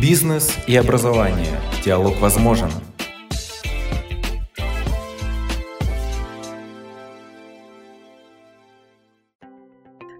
Бизнес и образование. Диалог возможен.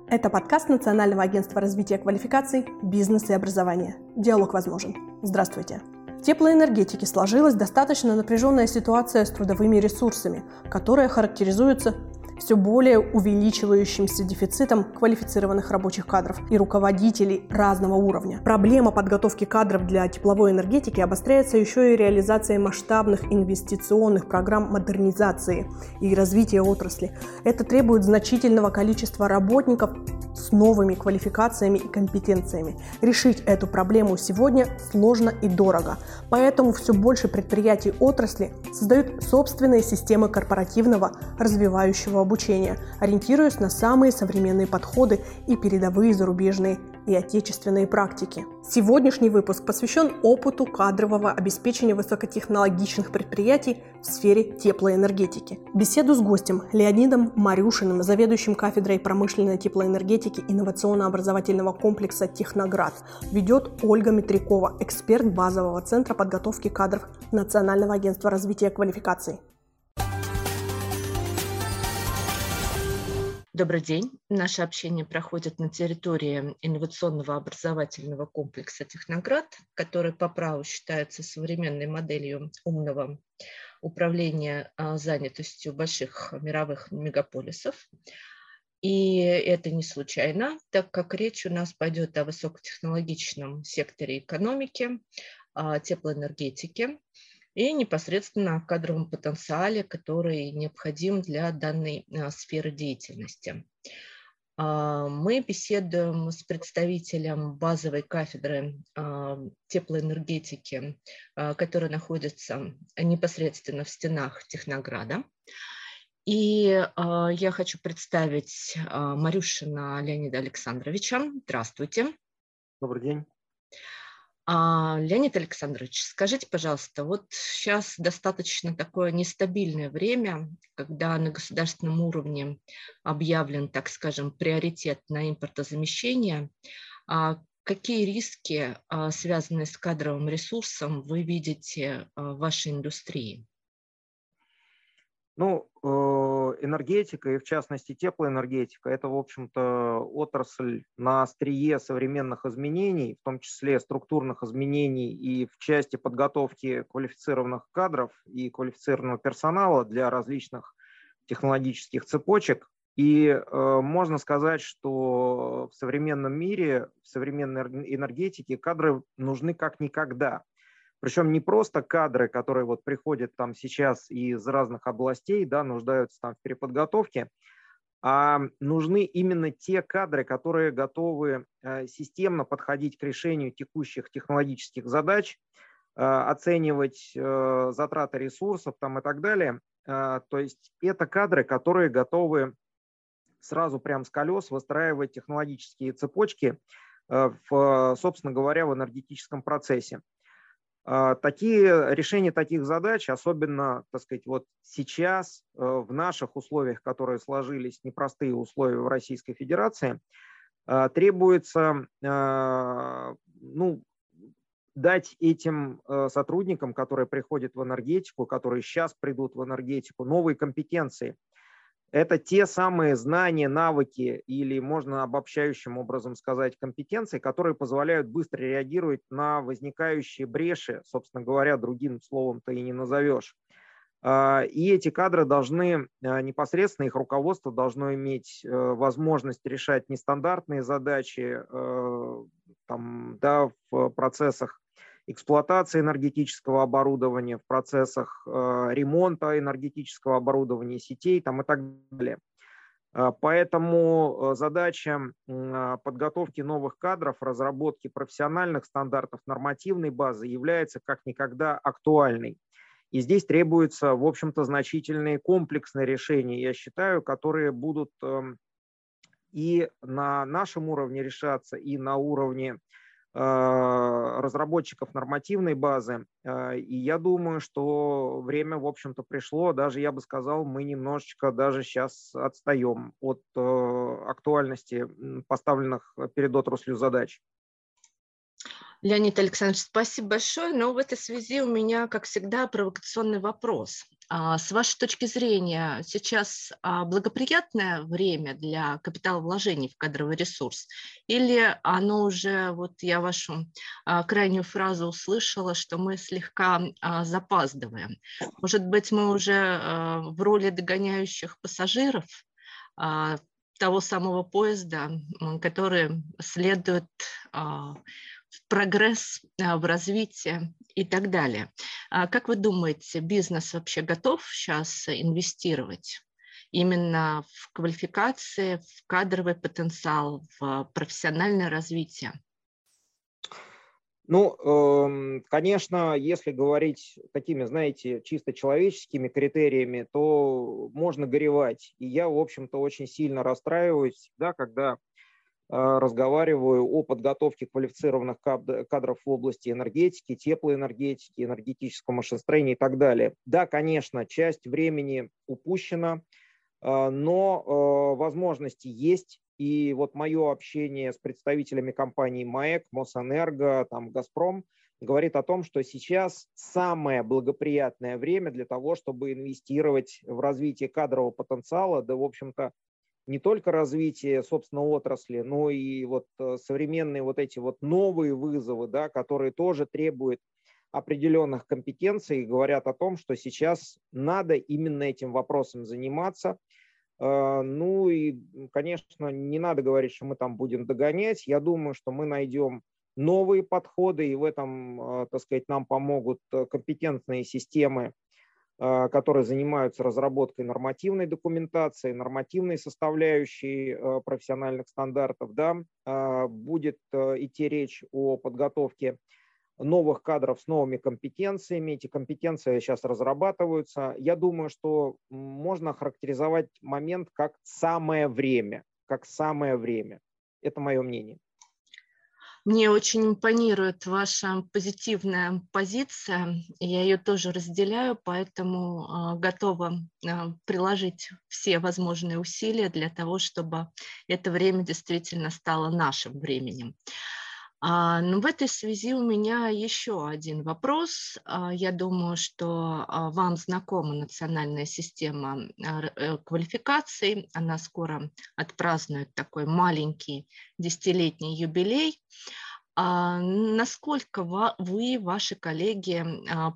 Это подкаст Национального агентства развития квалификаций «Бизнес и образование». Диалог возможен. Здравствуйте. В теплоэнергетике сложилась достаточно напряженная ситуация с трудовыми ресурсами, которая характеризуется все более увеличивающимся дефицитом квалифицированных рабочих кадров и руководителей разного уровня. Проблема подготовки кадров для тепловой энергетики обостряется еще и реализацией масштабных инвестиционных программ модернизации и развития отрасли. Это требует значительного количества работников с новыми квалификациями и компетенциями. Решить эту проблему сегодня сложно и дорого, поэтому все больше предприятий отрасли создают собственные системы корпоративного развивающего обучения, ориентируясь на самые современные подходы и передовые зарубежные и отечественные практики. Сегодняшний выпуск посвящен опыту кадрового обеспечения высокотехнологичных предприятий в сфере теплоэнергетики. Беседу с гостем Леонидом Марюшиным, заведующим кафедрой промышленной теплоэнергетики инновационно-образовательного комплекса «Техноград», ведет Ольга Митрякова, эксперт базового центра подготовки кадров Национального агентства развития квалификаций. Добрый день. Наше общение проходит на территории инновационного образовательного комплекса «Техноград», который по праву считается современной моделью умного управления а, занятостью больших мировых мегаполисов. И это не случайно, так как речь у нас пойдет о высокотехнологичном секторе экономики, теплоэнергетики, и непосредственно о кадровом потенциале, который необходим для данной а, сферы деятельности. А, мы беседуем с представителем базовой кафедры а, теплоэнергетики, которая находится непосредственно в стенах Технограда. И я хочу представить Марюшина Леонида Александровича. Здравствуйте. Добрый день. А, Леонид Александрович, скажите, пожалуйста, вот сейчас достаточно такое нестабильное время, когда на государственном уровне объявлен, так скажем, приоритет на импортозамещение. А какие риски, а, связанные с кадровым ресурсом, вы видите в вашей индустрии? Ну, э, энергетика и в частности теплоэнергетика – это, в общем-то, отрасль на острие современных изменений, в том числе структурных изменений и в части подготовки квалифицированных кадров и квалифицированного персонала для различных технологических цепочек. И э, можно сказать, что в современном мире, в современной энергетике кадры нужны как никогда. Причем не просто кадры, которые вот приходят там сейчас из разных областей, да, нуждаются там в переподготовке, а нужны именно те кадры, которые готовы э, системно подходить к решению текущих технологических задач, э, оценивать э, затраты ресурсов там и так далее. То есть это кадры, которые готовы сразу прям с колес выстраивать технологические цепочки, в, собственно говоря, в энергетическом процессе. А, такие решения таких задач, особенно, так сказать, вот сейчас э, в наших условиях, которые сложились, непростые условия в Российской Федерации, а, требуется а, ну, дать этим э, сотрудникам, которые приходят в энергетику, которые сейчас придут в энергетику, новые компетенции – это те самые знания, навыки или, можно обобщающим образом сказать, компетенции, которые позволяют быстро реагировать на возникающие бреши, собственно говоря, другим словом ты и не назовешь. А, и эти кадры должны а, непосредственно, их руководство должно иметь э, возможность решать нестандартные задачи э, там, да, в процессах эксплуатации энергетического оборудования, в процессах э, ремонта энергетического оборудования сетей там, и так далее. Э, поэтому э, задача подготовки новых кадров, разработки профессиональных стандартов нормативной базы является как никогда актуальной. И здесь требуются, в общем-то, значительные комплексные решения, я считаю, которые будут эм, и на нашем уровне решаться, и на уровне разработчиков нормативной базы. А, и я думаю, что время, в общем-то, пришло. Даже, я бы сказал, мы немножечко даже сейчас отстаем от э, актуальности поставленных перед отраслью задач. Леонид Александрович, спасибо большое. Но в этой связи у меня, как всегда, провокационный вопрос. А, с вашей точки зрения, сейчас а, благоприятное время для капиталовложений в кадровый ресурс? Или оно уже, вот я вашу а, крайнюю фразу услышала, что мы слегка запаздываем? Может быть, мы уже в роли догоняющих пассажиров того самого поезда, который следует в прогресс, а, в развитие и так далее. А как вы думаете, бизнес вообще готов сейчас инвестировать именно в квалификации, в кадровый потенциал, в профессиональное развитие? Ну, эм, конечно, если говорить такими, знаете, чисто человеческими критериями, то можно горевать. И я, в общем-то, очень сильно расстраиваюсь, да, когда а, разговариваю о подготовке квалифицированных кадров в области энергетики, теплоэнергетики, энергетического машиностроения и так далее. Да, конечно, часть времени упущена, а, но а, возможности есть. И вот мое общение с представителями компаний МАЭК, Мосэнерго, там, Газпром говорит о том, что сейчас самое благоприятное время для того, чтобы инвестировать в развитие кадрового потенциала, да, в общем-то, не только развитие, собственно, отрасли, но и вот э, современные вот эти вот новые вызовы, да, которые тоже требуют определенных компетенций и говорят о том, что сейчас надо именно этим вопросом заниматься. Э, ну и, конечно, не надо говорить, что мы там будем догонять. Я думаю, что мы найдем новые подходы, и в этом, э, так сказать, нам помогут компетентные системы которые занимаются разработкой нормативной документации, нормативной составляющей а, профессиональных стандартов, да, а, будет идти речь о подготовке новых кадров с новыми компетенциями. Эти компетенции сейчас разрабатываются. Я думаю, что можно характеризовать момент как самое время, как самое время. Это мое мнение. Мне очень импонирует ваша позитивная позиция, я ее тоже разделяю, поэтому а, готова а, приложить все возможные усилия для того, чтобы это время действительно стало нашим временем. А, ну, в этой связи у меня еще один вопрос. А, я думаю, что а, вам знакома национальная система э, квалификаций. Она скоро отпразднует такой маленький десятилетний юбилей. Насколько вы, ваши коллеги,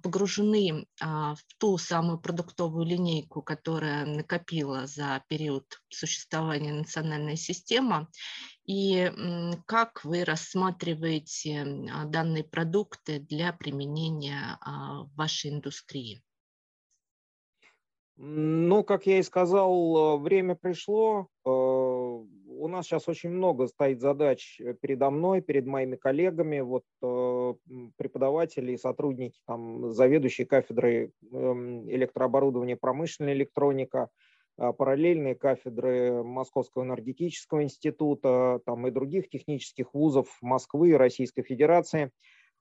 погружены в ту самую продуктовую линейку, которая накопила за период существования национальной системы, и как вы рассматриваете данные продукты для применения в вашей индустрии? Ну, как я и сказал, время пришло. Э, у нас сейчас очень много стоит задач передо мной, перед моими коллегами. Вот э, преподаватели и сотрудники, там, заведующие кафедрой эм, электрооборудования, промышленная электроника – а, параллельные кафедры Московского энергетического института там, и других технических вузов Москвы и Российской Федерации.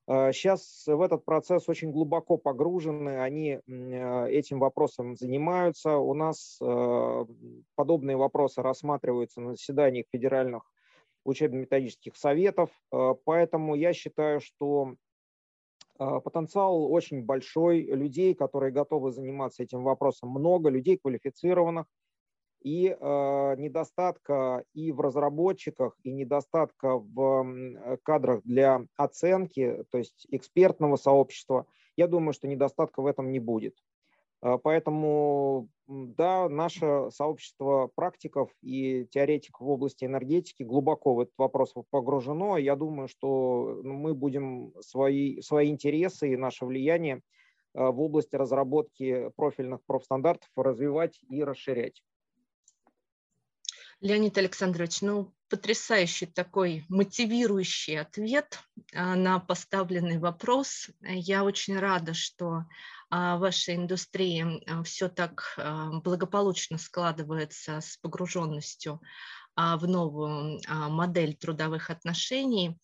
Сейчас а, в этот процесс очень глубоко погружены, они а, этим вопросом занимаются. У нас подобные вопросы рассматриваются на заседаниях федеральных учебно-методических советов, поэтому я считаю, что а, потенциал очень большой, людей, которые готовы заниматься этим вопросом, много, людей квалифицированных, и э, недостатка и в разработчиках, и недостатка в кадрах для оценки, то есть экспертного сообщества, я думаю, что недостатка в этом не будет. А, поэтому, да, наше сообщество практиков и теоретиков в области энергетики глубоко в этот вопрос погружено. Я думаю, что ну, мы будем свои, свои интересы и наше влияние а, в области разработки профильных профстандартов развивать и расширять. Леонид Александрович, ну, потрясающий такой мотивирующий ответ а, на поставленный вопрос. Я очень рада, что а, вашей индустрии а, все так благополучно складывается с погруженностью в новую а, модель трудовых отношений.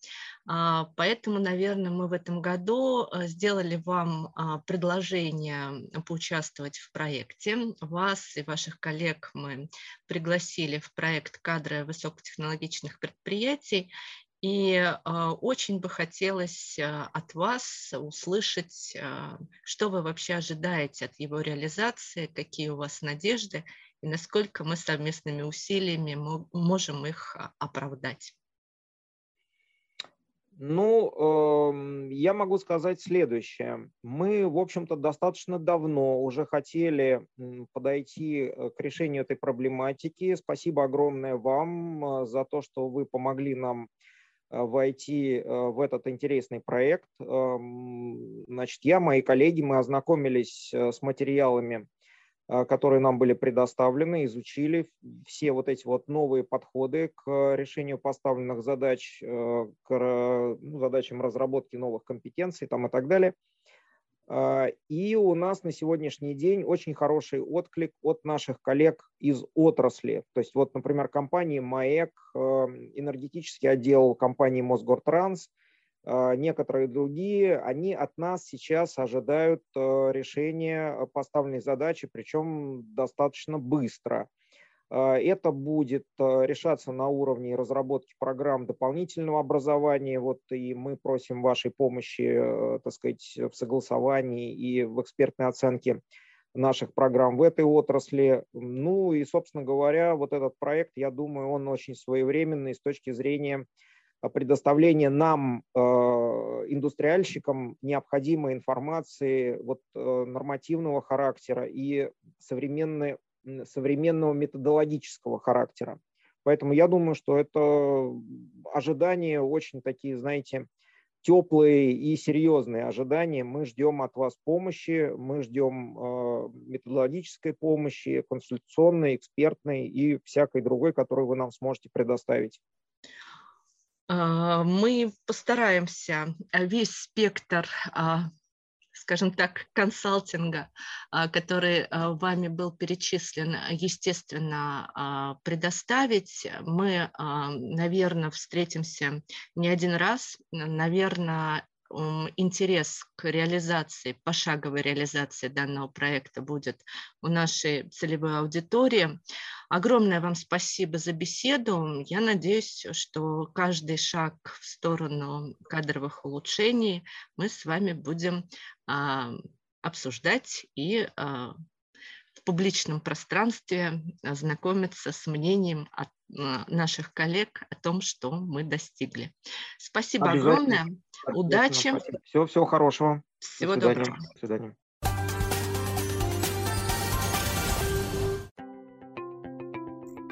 А, поэтому, наверное, мы в этом году сделали вам предложение поучаствовать в проекте. Вас и ваших коллег мы пригласили в проект кадры высокотехнологичных предприятий. И а, очень бы хотелось а, от вас услышать, а, что вы вообще ожидаете от его реализации, какие у вас надежды и насколько мы совместными усилиями можем их оправдать. Ну, эм, я могу сказать следующее. Мы, в общем-то, достаточно давно уже хотели подойти э, к решению этой проблематики. Спасибо огромное вам э, за то, что вы помогли нам Э, войти в этот интересный проект. Эм, значит, я, мои коллеги, мы ознакомились с материалами, которые нам были предоставлены, изучили все вот эти вот новые подходы к решению поставленных задач, к ну, задачам разработки новых компетенций там и так далее – а, и у нас на сегодняшний день очень хороший отклик от наших коллег из отрасли. То есть вот, например, компании МАЭК, эм, энергетический отдел компании Мосгортранс, а, некоторые другие, они от нас сейчас ожидают э, решения поставленной задачи, причем достаточно быстро. А, это будет э, решаться на уровне разработки программ дополнительного образования. Вот и мы просим вашей помощи, э, так сказать, в согласовании и в экспертной оценке наших программ в этой отрасли. Ну и, собственно говоря, вот этот проект, я думаю, он очень своевременный с точки зрения предоставления нам, э, индустриальщикам, необходимой информации вот, нормативного характера и современной современного методологического характера. Поэтому я думаю, что это ожидания очень такие, знаете, теплые и серьезные ожидания. Мы ждем от вас помощи, мы ждем э, методологической помощи, консультационной, экспертной и всякой другой, которую вы нам сможете предоставить. А, мы постараемся весь спектр а, скажем так, консалтинга, а, который вами был перечислен, естественно, предоставить. Мы, наверное, встретимся не один раз. Наверное, интерес к реализации, пошаговой реализации данного проекта будет у нашей целевой аудитории. Огромное вам спасибо за беседу. Я надеюсь, что каждый шаг в сторону кадровых улучшений мы с вами будем а, обсуждать и а, в публичном пространстве знакомиться с мнением от наших коллег о том, что мы достигли. Спасибо огромное. Удачи. Всего, всего хорошего. Всего До доброго. До свидания.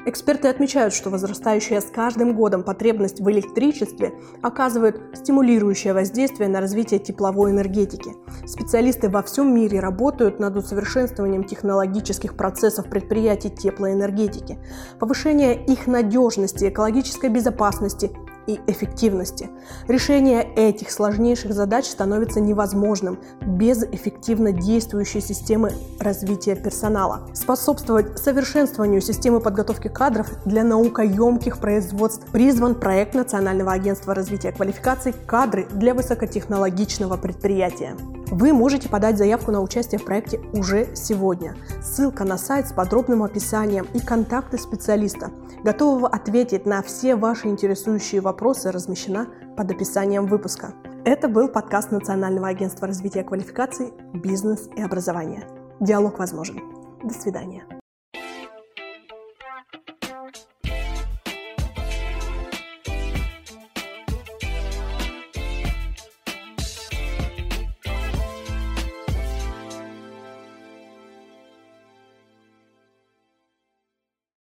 Эксперты отмечают, что возрастающая с каждым годом потребность в электричестве оказывает стимулирующее воздействие на развитие тепловой энергетики. Специалисты во всем мире работают над усовершенствованием технологических процессов предприятий теплоэнергетики, повышение их надежности, экологической безопасности и эффективности. Решение этих сложнейших задач становится невозможным без эффективно действующей системы развития персонала. Способствовать совершенствованию системы подготовки кадров для наукоемких производств призван проект Национального агентства развития квалификаций «Кадры для высокотехнологичного предприятия». Вы можете подать заявку на участие в проекте уже сегодня. Ссылка на сайт с подробным описанием и контакты специалиста, готового ответить на все ваши интересующие вопросы, размещена под описанием выпуска. Это был подкаст Национального агентства развития квалификаций, бизнес и образования. Диалог возможен. До свидания.